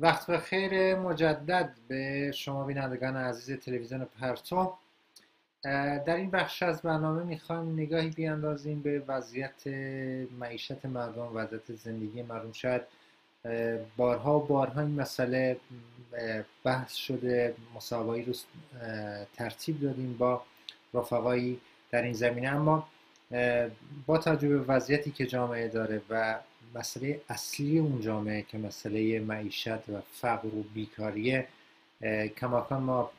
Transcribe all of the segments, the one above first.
وقت خیر مجدد به شما بینندگان عزیز تلویزیون پرتو. در این بخش از برنامه می‌خوایم نگاهی بیاندازیم به وضعیت معیشت مردم وضعیت زندگی مردم. شاید بارها و بارها این مسئله بحث شده مسابقی رو ترتیب دادیم با رفقایی در این زمینه. اما با توجه به وضعیتی که جامعه داره و مسئله اصلی اون جامعه که مسئله معیشت و فقر و بیکاریه کماکان ما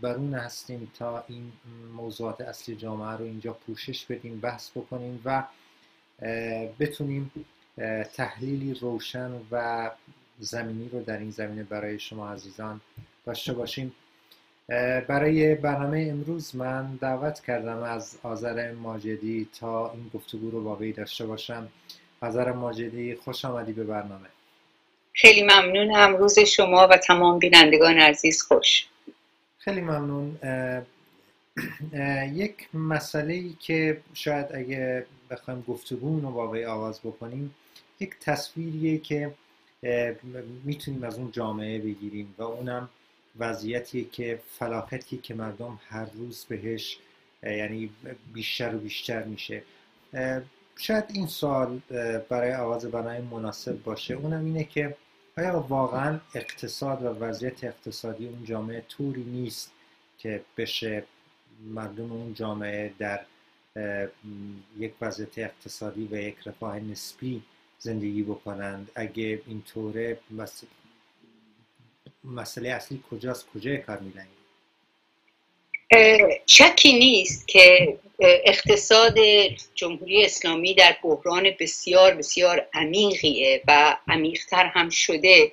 برون هستیم تا این موضوعات اصلی جامعه رو اینجا پوشش بدیم بحث بکنیم و بتونیم تحلیلی روشن و زمینی رو در این زمینه برای شما عزیزان داشته باشیم. برای برنامه امروز من دعوت کردم از آذر ماجدی تا این گفتگو رو با وی داشته باشم. آذر ماجدی خوش آمدی به برنامه. خیلی ممنونم روز شما و تمام بینندگان عزیز خوش. خیلی ممنون. یک مسئله ای که شاید اگه بخوایم گفتگو رو با وی آغاز بکنیم یک تصویریه که می‌تونیم از اون جامعه بگیریم و اونم وضعیتی که فلاحتی که مردم هر روز بهش یعنی بیشتر و بیشتر میشه. شاید این سال برای آغاز برنامه مناسب باشه. اونم اینه که آیا واقعا اقتصاد و وضعیت اقتصادی اون جامعه طوری نیست که بشه مردم اون جامعه در یک وضعیت اقتصادی و یک رفاه نسبی زندگی بکنند؟ اگه اینطوره مسئله اصلی کجاست؟ کجای کار میدنید شکی نیست که اقتصاد جمهوری اسلامی در بحران بسیار بسیار عمیقیه و عمیقتر هم شده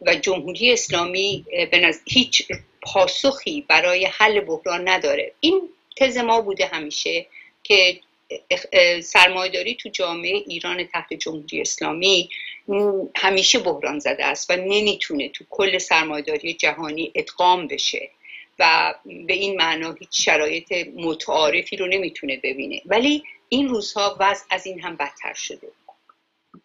و جمهوری اسلامی به هیچ پاسخی برای حل بحران نداره. این تز ما بوده همیشه که سرمایداری تو جامعه ایران تحت جمهوری اسلامی همیشه بحران زده است و نمی‌تونه تو کل سرمایداری جهانی ادغام بشه. و به این معنا هیچ شرایط متعارفی رو نمی‌تونه ببینه. ولی این روزها وضع از این هم بدتر شده.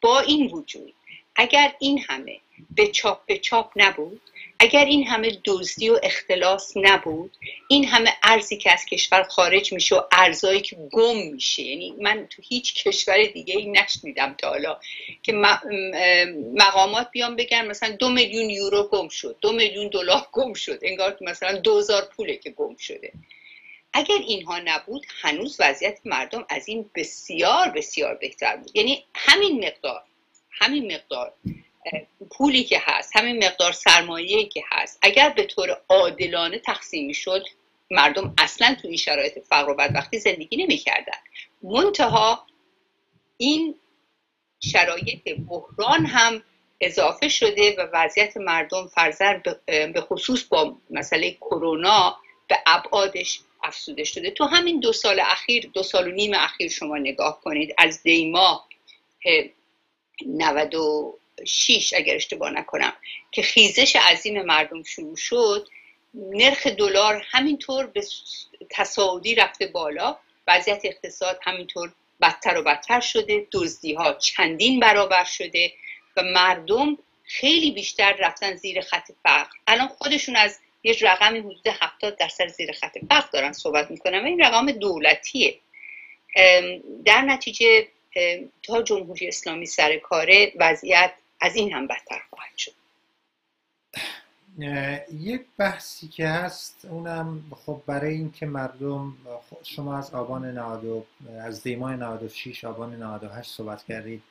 با این وجود اگر این همه به چاپ به چاپ نبود اگر این همه دزدی و اختلاس نبود این همه ارزی که از کشور خارج میشه و ارزایی که گم میشه یعنی من تو هیچ کشور دیگه ای نشنیدم تا حالا که مقامات بیان بگن مثلا دو میلیون یورو گم شد دو میلیون دلار گم شد انگار مثلا دوزار پوله که گم شده. اگر اینها نبود هنوز وضعیت مردم از این بسیار بسیار بهتر بود. یعنی همین مقدار همین مقدار پولی که هست همین مقدار سرمایه که هست اگر به طور عادلانه تقسیم شد مردم اصلا تو این شرایط فقر و بدبختی زندگی نمی‌کردن. منتها این شرایط بحران هم اضافه شده و وضعیت مردم فرزر به خصوص با مسئله کرونا به ابعادش افسوده شده. تو همین دو سال اخیر دو سال و نیم اخیر شما نگاه کنید از دیما 96 اگر اشتباه نکنم که خیزش عظیم مردم شروع شد نرخ دلار همینطور به تصاعدی رفته بالا وضعیت اقتصاد همینطور بدتر و بدتر شده دزدی ها چندین برابر شده و مردم خیلی بیشتر رفتن زیر خط فقر. الان خودشون از یه رقم حدود 70 درصد زیر خط فقر دارن صحبت می‌کنن و این رقم دولتیه. در نتیجه تا جمهوری اسلامی سر کاره وضعیت از این هم بدتر خواهد شد. یک بحثی که هست اونم خب برای اینکه مردم شما از آبان 90 از دیمای 96 آبان 98 صحبت کردید.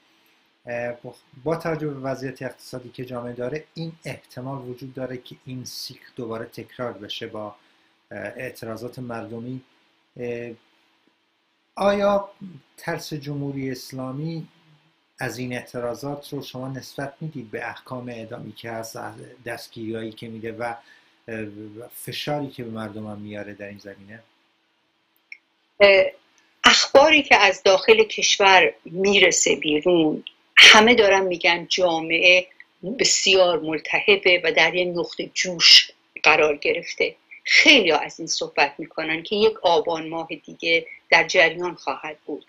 با توجه به وضعیت اقتصادی که جامعه داره این احتمال وجود داره که این سیکل دوباره تکرار بشه با اعتراضات مردمی. آیا ترس جمهوری اسلامی از این اعتراضات رو شما نسبت می‌دید به احکام اعدامی که هست دستگیری که میده و فشاری که به مردم میاره در این زمینه؟ اخباری که از داخل کشور می‌رسه بیرون همه دارن میگن جامعه بسیار ملتهبه و در یه نقطه جوش قرار گرفته. خیلی از این صحبت می‌کنن که یک آبان ماه دیگه در جریان خواهد بود.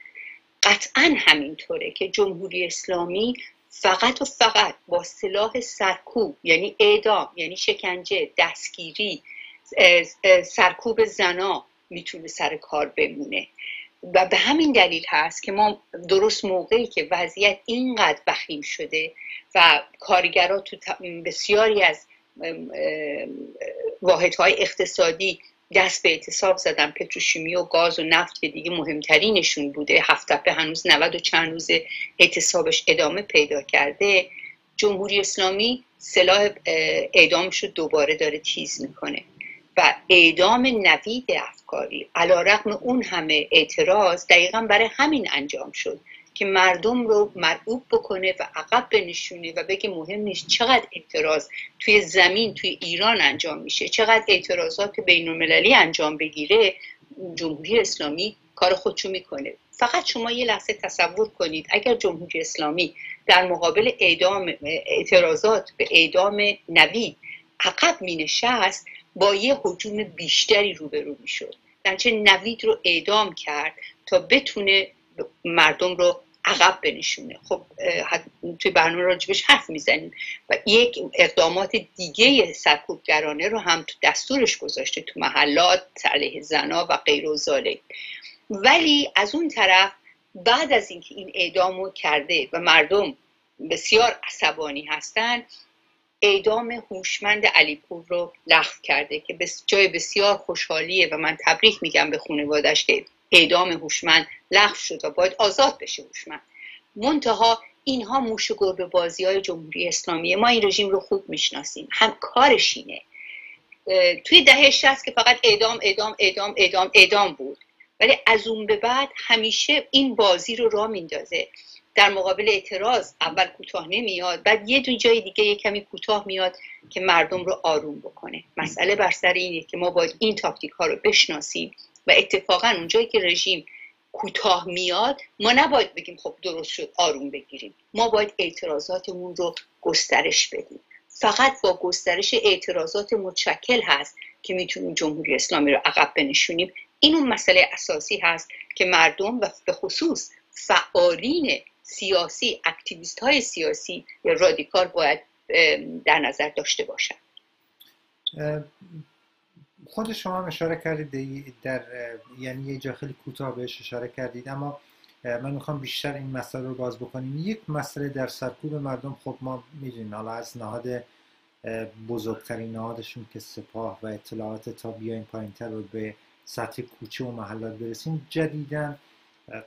قطعا همینطوره که جمهوری اسلامی فقط و فقط با سلاح سرکوب یعنی اعدام یعنی شکنجه دستگیری سرکوب زنا می‌تونه سر کار بمونه. و به همین دلیل هست که ما درست موقعی که وضعیت اینقدر بخیم شده و کارگرها تو بسیاری از واحدهای اقتصادی دست به اعتصاب زدن پتروشیمی و گاز و نفت که دیگه مهمترینشون بوده. هفته به هنوز 90 و چند روز اعتصابش ادامه پیدا کرده. جمهوری اسلامی سلاح اعدامش رو دوباره داره تیز می‌کنه. و اعدام نوید افکاری علا رقم اون همه اعتراض دقیقا برای همین انجام شد. که مردم رو مرعوب بکنه و عقب بنشونه و بگه مهم نیست چقدر اعتراض توی زمین توی ایران انجام میشه چقدر اعتراضات بین المللی انجام بگیره جمهوری اسلامی کار خودشو می‌کنه. فقط شما یه لحظه تصور کنید اگر جمهوری اسلامی در مقابل اعدام اعتراضات به اعدام نوید عقب می نشست با یه حجوم بیشتری روبرو می شد چه نوید رو اعدام کرد تا بتونه مردم رو عقب بنشونه. خب توی برنامه راجبش حرف می‌زنیم. و یک اقدامات دیگه سرکوبگرانه رو هم تو دستورش گذاشته تو محلات علیه زنا و غیر و ولی از اون طرف بعد از اینکه این اعدام رو کرده و مردم بسیار عصبانی هستن اعدام هوشمند علیپور رو لغو کرده که جای بسیار خوشحالیه و من تبریک میگم به خانوادش که اعدام هوشمند لغو شد و باید آزاد بشه هوشمند. منتها اینها موش گربه بازی های جمهوری اسلامیه ما این رژیم رو خوب می‌شناسیم. هم کارش اینه. توی دهه 60 که فقط اعدام اعدام اعدام اعدام اعدام بود. ولی از اون به بعد همیشه این بازی رو را میندازه در مقابل اعتراض اول کوتاه نمیاد بعد یه دو جای دیگه یه کمی کوتاه میاد که مردم رو آروم بکنه. مسئله بر سر اینه که ما باید این تاکتیک ها رو بشناسیم. و اتفاقا اونجایی که رژیم کوتاه میاد ما نباید بگیم خب درست شد آروم بگیریم. ما باید اعتراضاتمون رو گسترش بدیم. فقط با گسترش اعتراضات متشکل هست که می‌تونیم جمهوری اسلامی رو عقب بنشونیم. این اون مسئله اساسی هست که مردم و به خصوص فعالین سیاسی اکتیویست های سیاسی یا رادیکال باید در نظر داشته باشند خود شما هم اشاره کردید در یعنی یه جا خیلی کوتاه بهش اشاره کردید. اما من می‌خوام بیشتر این مسئله رو باز بکنیم. یک مسئله در سرکوب مردم خب ما می‌دونیم حالا از نهاد بزرگترین نهادشون که سپاه و اطلاعات تا بیایم پایینتر رو به سطح کوچه و محلات برسیم جدیدن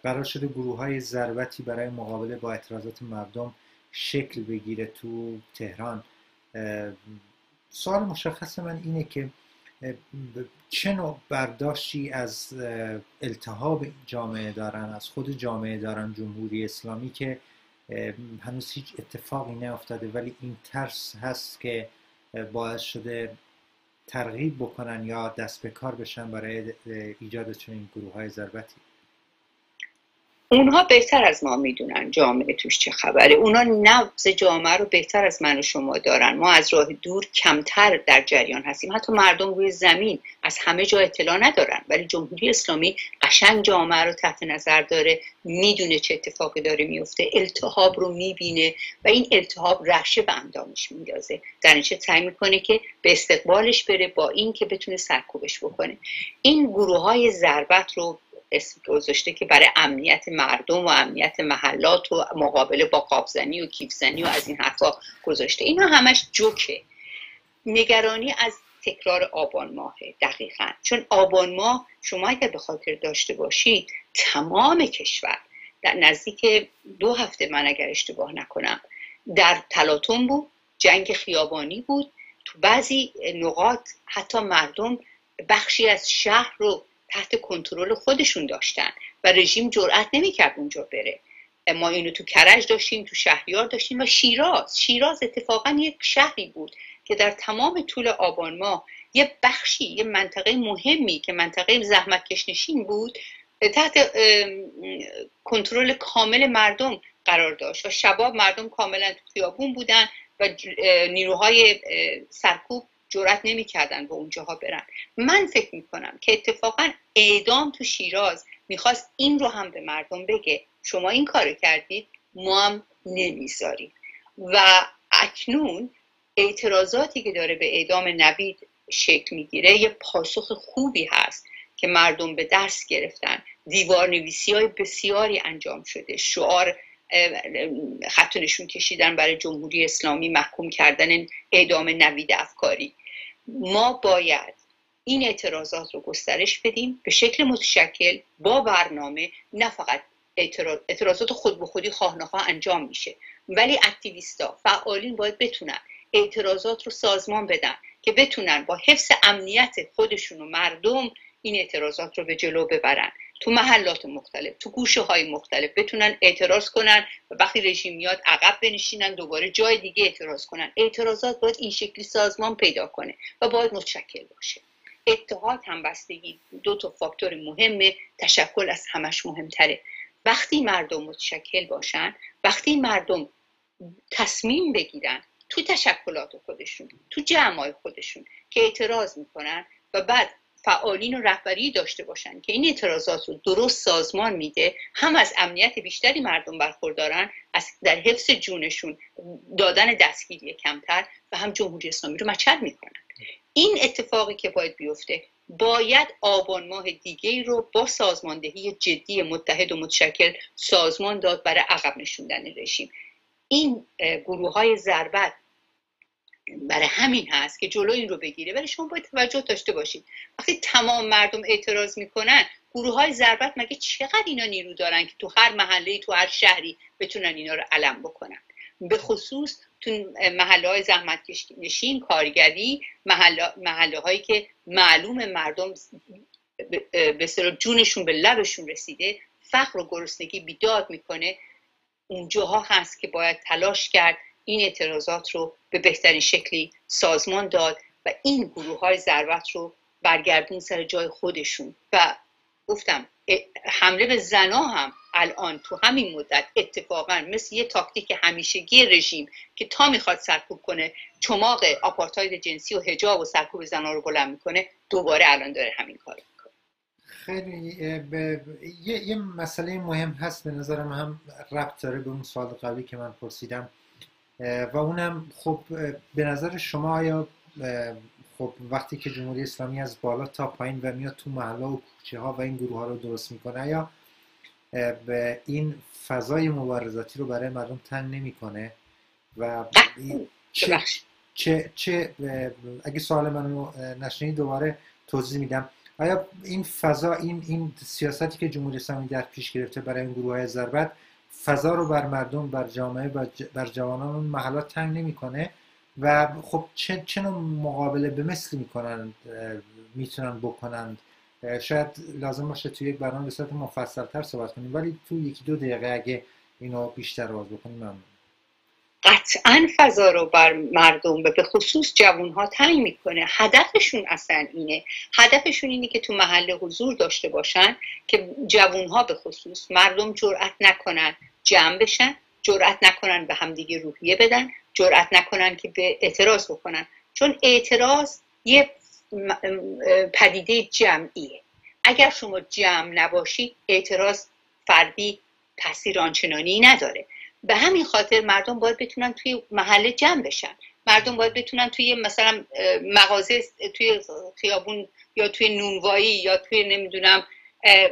قرار شده گروه های ضربتی برای مقابله با اعتراضات مردم شکل بگیره تو تهران. سوال مشخص من اینه که چه نوع برداشتی از التهاب جامعه دارن از خود جامعه دارن جمهوری اسلامی که هنوز هیچ اتفاقی نیفتاده ولی این ترس هست که باعث شده ترغیب بکنن یا دست به کار بشن برای ایجاد چنین گروه های ضربتی؟ اونها بهتر از ما می‌دونن جامعه توش چه خبره. اونها نبض جامعه رو بهتر از من و شما دارن. ما از راه دور کمتر در جریان هستیم. حتی مردم روی زمین از همه جا اطلاع ندارن ولی جمهوری اسلامی قشنگ جامعه رو تحت نظر داره می‌دونه چه اتفاقی داره میفته التهاب رو می‌بینه و این التهاب رشه به اندامش میندازه. در چه سعی می‌کنه که به استقبالش بره با این که بتونه سرکوبش بکنه. این گروه های ضربت رو اسم گذاشته که برای امنیت مردم و امنیت محلات و مقابله با قابزنی و کیفزنی و از این حرفا گذاشته. اینا همش جوکه. نگرانی از تکرار آبان ماهه دقیقا. چون آبان ماه شما اگر به خاطر داشته باشید تمام کشور در نزدیک دو هفته من اگر اشتباه نکنم در تلاطم بود جنگ خیابانی بود تو بعضی نقاط حتی مردم بخشی از شهر رو تحت کنترل خودشون داشتن و رژیم جرأت نمی‌کرد اونجا بره. ما اینو تو کرج داشتیم تو شهریار داشتیم و شیراز. شیراز اتفاقا یک شهری بود که در تمام طول آبان ماه یه بخشی یه منطقه مهمی که منطقه زحمت کشنشین بود تحت کنترل کامل مردم قرار داشت. و شباب مردم کاملا تو خیابون بودن و نیروهای سرکوب جرات نمی‌کردن به اونجاها برن. من فکر می‌کنم که اتفاقا اعدام تو شیراز می‌خواست این رو هم به مردم بگه. شما این کار کردید ما هم نمی‌ذاریم. و اکنون اعتراضاتی که داره به اعدام نوید شکل می‌گیره یه پاسخ خوبی هست که مردم به دست گرفتن. دیوار نویسی های بسیاری انجام شده. شعار خط نشون کشیدن برای جمهوری اسلامی محکوم کردن اعدام نوید افکاری. ما باید این اعتراضات رو گسترش بدیم به شکل متشکل با برنامه نه فقط اعتراضات خود به خودی خواه انجام میشه. ولی اکتیویستا فعالین باید بتونن اعتراضات رو سازمان بدن که بتونن با حفظ امنیت خودشون و مردم این اعتراضات رو به جلو ببرن. تو محلات مختلف تو گوشه های مختلف بتونن اعتراض کنن و وقتی رژیم میاد عقب بنشینن دوباره جای دیگه اعتراض کنن. اعتراضات باید این شکلی سازمان پیدا کنه و باید متشکل باشه. اتحاد هم بستگی دو تا فاکتور مهمه تشکل از همش مهمتره. وقتی مردم متشکل باشن وقتی مردم تصمیم بگیرن تو تشکلات خودشون تو جمعای خودشون که اعتراض می‌کنن و بعد فعالین و رهبری داشته باشن که این اعتراضات رو درست سازمان میده هم از امنیت بیشتری مردم برخوردارن از در حفظ جونشون دادن دستگیری کمتر و هم جمهوری اسلامی رو مچل می‌کنن. این اتفاقی که باید بیفته باید آبان ماه دیگه رو با سازماندهی جدی متحد و متشکل سازمان داد برای عقب نشوندن رژیم. این گروه های ضربت برای همین هست که جلو این رو بگیره. ولی شما باید توجه داشته باشید وقتی تمام مردم اعتراض می‌کنن گروه های ضربت مگه چقدر اینا نیرو دارن که تو هر محله تو هر شهری بتونن اینا رو علم بکنن؟ به خصوص تو محله های زحمت نشین کارگری محله, محله هایی که معلوم مردم به جونشون به لبشون رسیده فقر و گرسنگی بیداد می‌کنه. اونجاها هست که باید تلاش کرد این اعتراضات رو به بهترین شکلی سازمان داد و این گروه های ضربت رو برگردون سر جای خودشون. و گفتم حمله به زنا هم الان تو همین مدت اتفاقا مثل یه تاکتیک همیشگی رژیم که تا می‌خواد سرکوب کنه چماق آپارتاید جنسی و هجاب و سرکوب زنا رو بلند می‌کنه دوباره الان داره همین کار می‌کنه. خیلی یه،, یه مسئله مهم هست به نظرم هم ربط داره به اون سوال قبلی که من پرسیدم. و اونم خب به نظر شما آیا خب وقتی که جمهوری اسلامی از بالا تا پایین و میاد تو محله و کوچه ها و این گروه ها رو درست می‌کنه یا به این فضای مبارزاتی رو برای مردم تن نمی‌کنه؟ و چه, چه, چه اگه سوال منو نشنید دوباره توضیح میدم. آیا این فضا این این سیاستی که جمهوری اسلامی در پیش گرفته برای این گروه های ضربت فضا رو بر مردم بر جامعه بر جوانان اون محلات تنگ نمی‌کنه و خب چه, چه نوع مقابله به مثل می‌کنن می‌تونن بکنند؟ شاید لازم باشه توی یک برنامه به صورت مفصل تر صحبت کنیم ولی تو یکی دو دقیقه اگه اینو بیشتر باز بکنیم ممنون. قطعا فضا رو بر مردم به خصوص جوان ها تنگ می‌کنه. هدفشون اصلا اینه. هدفشون اینه که تو محل حضور داشته باشن که جوان ها به خصوص مردم جرأت نکنن جمع بشن جرأت نکنن به همدیگه روحیه بدن جرأت نکنن که به اعتراض بکنن. چون اعتراض یه پدیده جمعیه. اگر شما جمع نباشید اعتراض فردی تاثیر آنچنانی نداره. به همین خاطر مردم باید بتونن توی محله جمع بشن. مردم باید بتونن توی مثلا مغازه توی خیابون یا توی نونوایی یا توی نمی‌دونم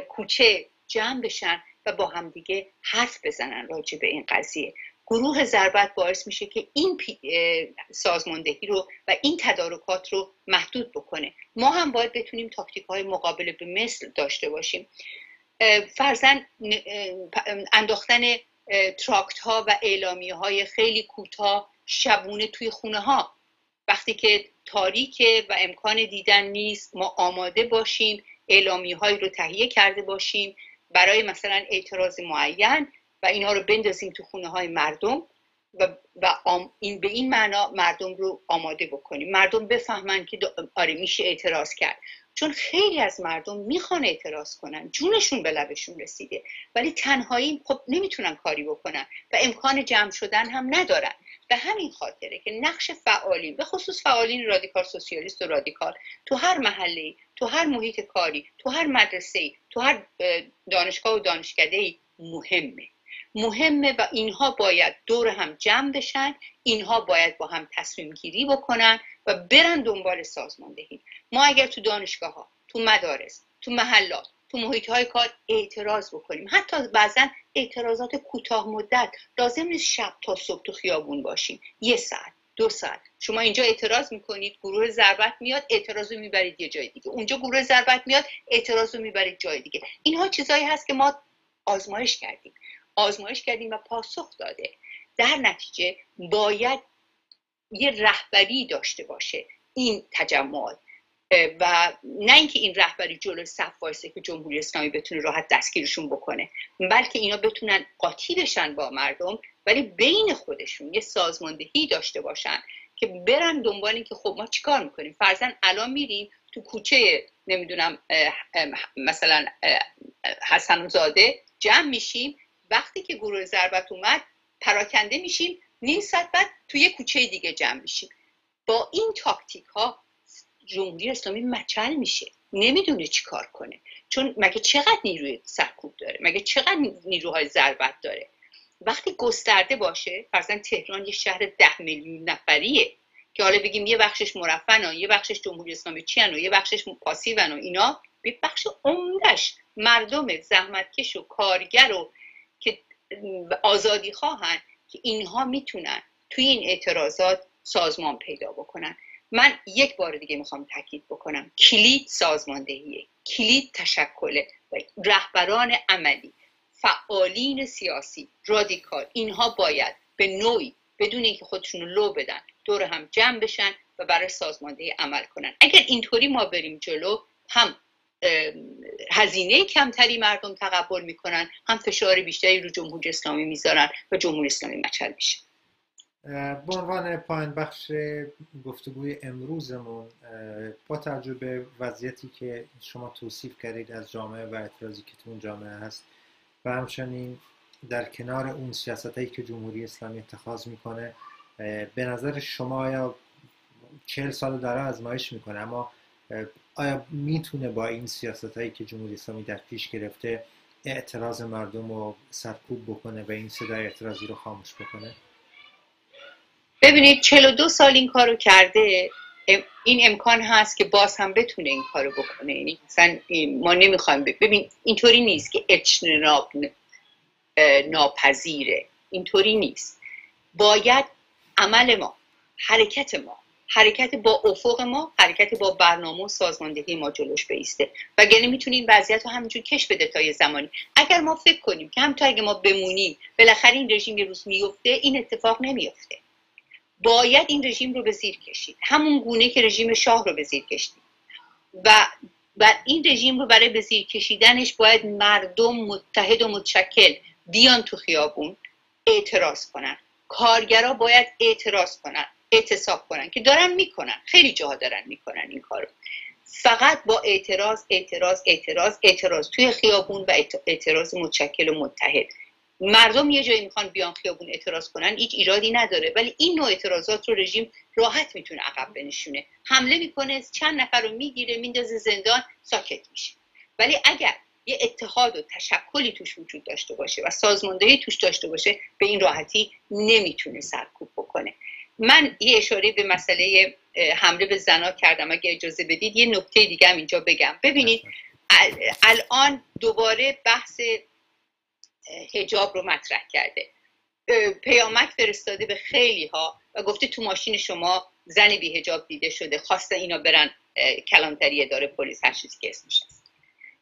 کوچه جمع بشن و با همدیگه حرف بزنن راجع به این قضیه. گروه ضربت باعث میشه که این سازماندهی رو و این تدارکات رو محدود بکنه. ما هم باید بتونیم تاکتیک های مقابل به مثل داشته باشیم. فرزن انداختن تراکت ها و اعلامی های خیلی کوتاه شبونه توی خونه ها وقتی که تاریکه و امکان دیدن نیست ما آماده باشیم اعلامی هایی رو تهیه کرده باشیم برای مثلا اعتراض معین و اینها رو بندازیم تو خونه های مردم و, و این به این معنا مردم رو آماده بکنیم. مردم بفهمن که آره میشه اعتراض کرد. چون خیلی از مردم می‌خوان اعتراض کنن. جونشون به لبشون رسیده. ولی تنهایی خب نمی‌تونن کاری بکنن و امکان جمع شدن هم ندارن. به همین خاطره که نقش فعالین به خصوص فعالین رادیکال سوسیالیست و رادیکال تو هر محله تو هر محیط کاری تو هر مدرسه تو هر دانشگاه و دانشکده مهمه. مهمه و اینها باید دور هم جمع بشن اینها باید با هم تصمیم گیری بکنن و برن دنبال سازماندهی. ما اگر تو دانشگاه ها تو مدارس تو محلات تو محیط های کار اعتراض بکنیم. حتی بعضا اعتراضات کوتاه مدت لازم نیست شب تا صبح تو خیابون باشیم. یه ساعت دو ساعت. شما اینجا اعتراض می‌کنید گروه ضربت میاد اعتراض رو می‌برید یه جای دیگه. اونجا گروه ضربت میاد اعتراض رو می‌برید جای دیگه. اینها چیزایی هست که ما آزمایش کردیم. آزمایش کردیم و پاسخ داده. در نتیجه باید یه رهبری داشته باشه این تجمعات و نه اینکه این رهبری جلو صف وایسه که جمهوری اسلامی بتونه راحت دستگیرشون بکنه بلکه اینا بتونن قاطی بشن با مردم ولی بین خودشون یه سازماندهی داشته باشن که برن دنبال این که خب ما چیکار می‌کنیم؟ فرضا الان میریم تو کوچه نمی‌دونم مثلا حسن زاده جمع میشیم وقتی که گروه ضربت اومد پراکنده میشیم نیم ساعت بعد توی کوچه دیگه جمع میشیم. با این تاکتیک ها جمهوری اسلامی مچل میشه. نمی‌دونه چی کار کنه. چون مگه چقدر نیروی سرکوب داره؟ مگه چقدر نیروهای ضربت داره؟ وقتی گسترده باشه فرضاً تهران یه شهر ده میلیون نفریه که حالا بگیم یه بخشش مرفن یه بخشش جمهوری اسلامی چی و یه بخشش پاسیون و اینا به بخش عمدش مردم زحمتکش و کارگر و که آزادی خواهن که اینها می‌تونن توی این اعتراضات سازمان پیدا بکنن. من یک بار دیگه می‌خوام تاکید بکنم. کلید سازماندهیه. کلید تشکله. و رهبران عملی فعالین سیاسی رادیکال اینها باید به نوعی بدون اینکه خودشون رو لو بدن دور هم جمع بشن و برای سازماندهی عمل کنن. اگر اینطوری ما بریم جلو هم هزینه کمتری مردم تقبل می‌کنن هم فشار بیشتری رو جمهوری اسلامی می‌ذارن و جمهوری اسلامی مچل میشه. به عنوان پایین بخش گفتگوی امروزمون با تجربه وضعیتی که شما توصیف کردید از جامعه و اعتراضی که تو اون جامعه هست و همچنین در کنار اون سیاست هایی که جمهوری اسلامی اتخاذ می‌کنه به نظر شما یا چهل سال داره ازمایش می‌کنه اما آیا می‌تونه با این سیاست هایی که جمهوری اسلامی در پیش گرفته اعتراض مردم رو سرکوب بکنه و این صدای اعتراضی رو خاموش بکنه؟ ببینید 42 سال این کارو کرده این امکان هست که باز هم بتونه این کارو بکنه. یعنی مثلا ما نمی‌خوایم ببین اینطوری نیست که اجتناب ناپذیره. اینطوری نیست. باید عمل ما حرکت ما حرکت با افق ما حرکت با برنامه و سازماندهی ما جلوش بیسته. وگرنه می‌تونه این وضعیت رو همینجور کش بده تا یه زمانی. اگر ما فکر کنیم که هم تا اگه ما بمونیم بالاخره این رژیم یه روز میفته این اتفاق نمیفته باید این رژیم رو به زیر کشید. همون گونه که رژیم شاه رو به زیر کشید و و این رژیم رو برای به زیر کشیدنش باید مردم متحد و متشکل بیان تو خیابون اعتراض کنن. کارگرا باید اعتراض کنن. اعتصاب کنن که دارن می‌کنن. خیلی جاها دارن می‌کنن این کارو. فقط با اعتراض اعتراض اعتراض اعتراض. توی خیابون و اعتراض متشکل و متحد. مردم یه جایی می‌خوان بیان خیابون اعتراض کنن هیچ ایرادی نداره. ولی این نوع اعتراضات رو رژیم راحت می‌تونه عقب بنشونه. حمله می‌کنه چند نفر رو می‌گیره میندازه زندان ساکت میشه. ولی اگر یه اتحاد و تشکلی توش وجود داشته باشه و سازماندهی توش داشته باشه به این راحتی نمی‌تونه سرکوب بکنه. من یه اشاره به مسئله حمله به زنا کردم اگه اجازه بدید یه نکته دیگه هم اینجا بگم. ببینید الان دوباره بحث هجاب رو مطرح کرده. پیامک فرستاده به خیلی ها و گفته تو ماشین شما زن بی هجاب دیده شده خواسته اینا برن کلانتری داره پلیس هر چیزی که اسمش هست.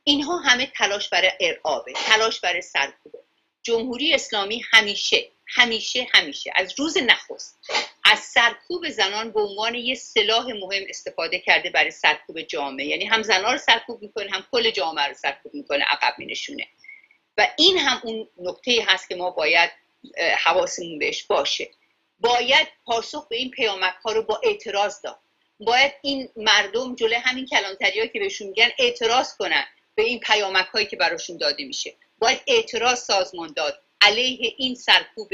اینها همه تلاش برای ارعابه تلاش برای سرکوبه. جمهوری اسلامی همیشه همیشه همیشه از روز نخست از سرکوب زنان به عنوان یه سلاح مهم استفاده کرده برای سرکوب جامعه. یعنی هم زنان رو سرکوب می‌کنه هم کل جامعه رو سرکوب می‌کنه عقب مینشونه. و این هم اون نکته هست که ما باید حواسمون بهش باشه. باید پاسخ به این پیامک ها رو با اعتراض داد. باید این مردم جلوی همین کلانتری که بهشون میگن اعتراض کنن به این پیامک هایی که براشون داده میشه. باید اعتراض سازمان داد علیه این سرکوب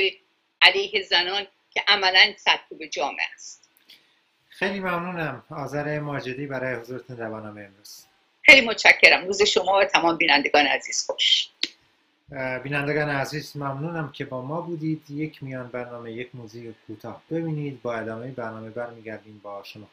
علیه زنان که عملا سرکوب جامعه است. خیلی ممنونم. آذر ماجدی برای حضورتون در برنامه امروز. خیلی متشکرم. روز شما و تمام بینندگان عزیز خوش. بینندگان عزیز ممنونم که با ما بودید. یک میان برنامه یک موزیک کوتاه. ببینید با ادامه برنامه برمیگردیم با شما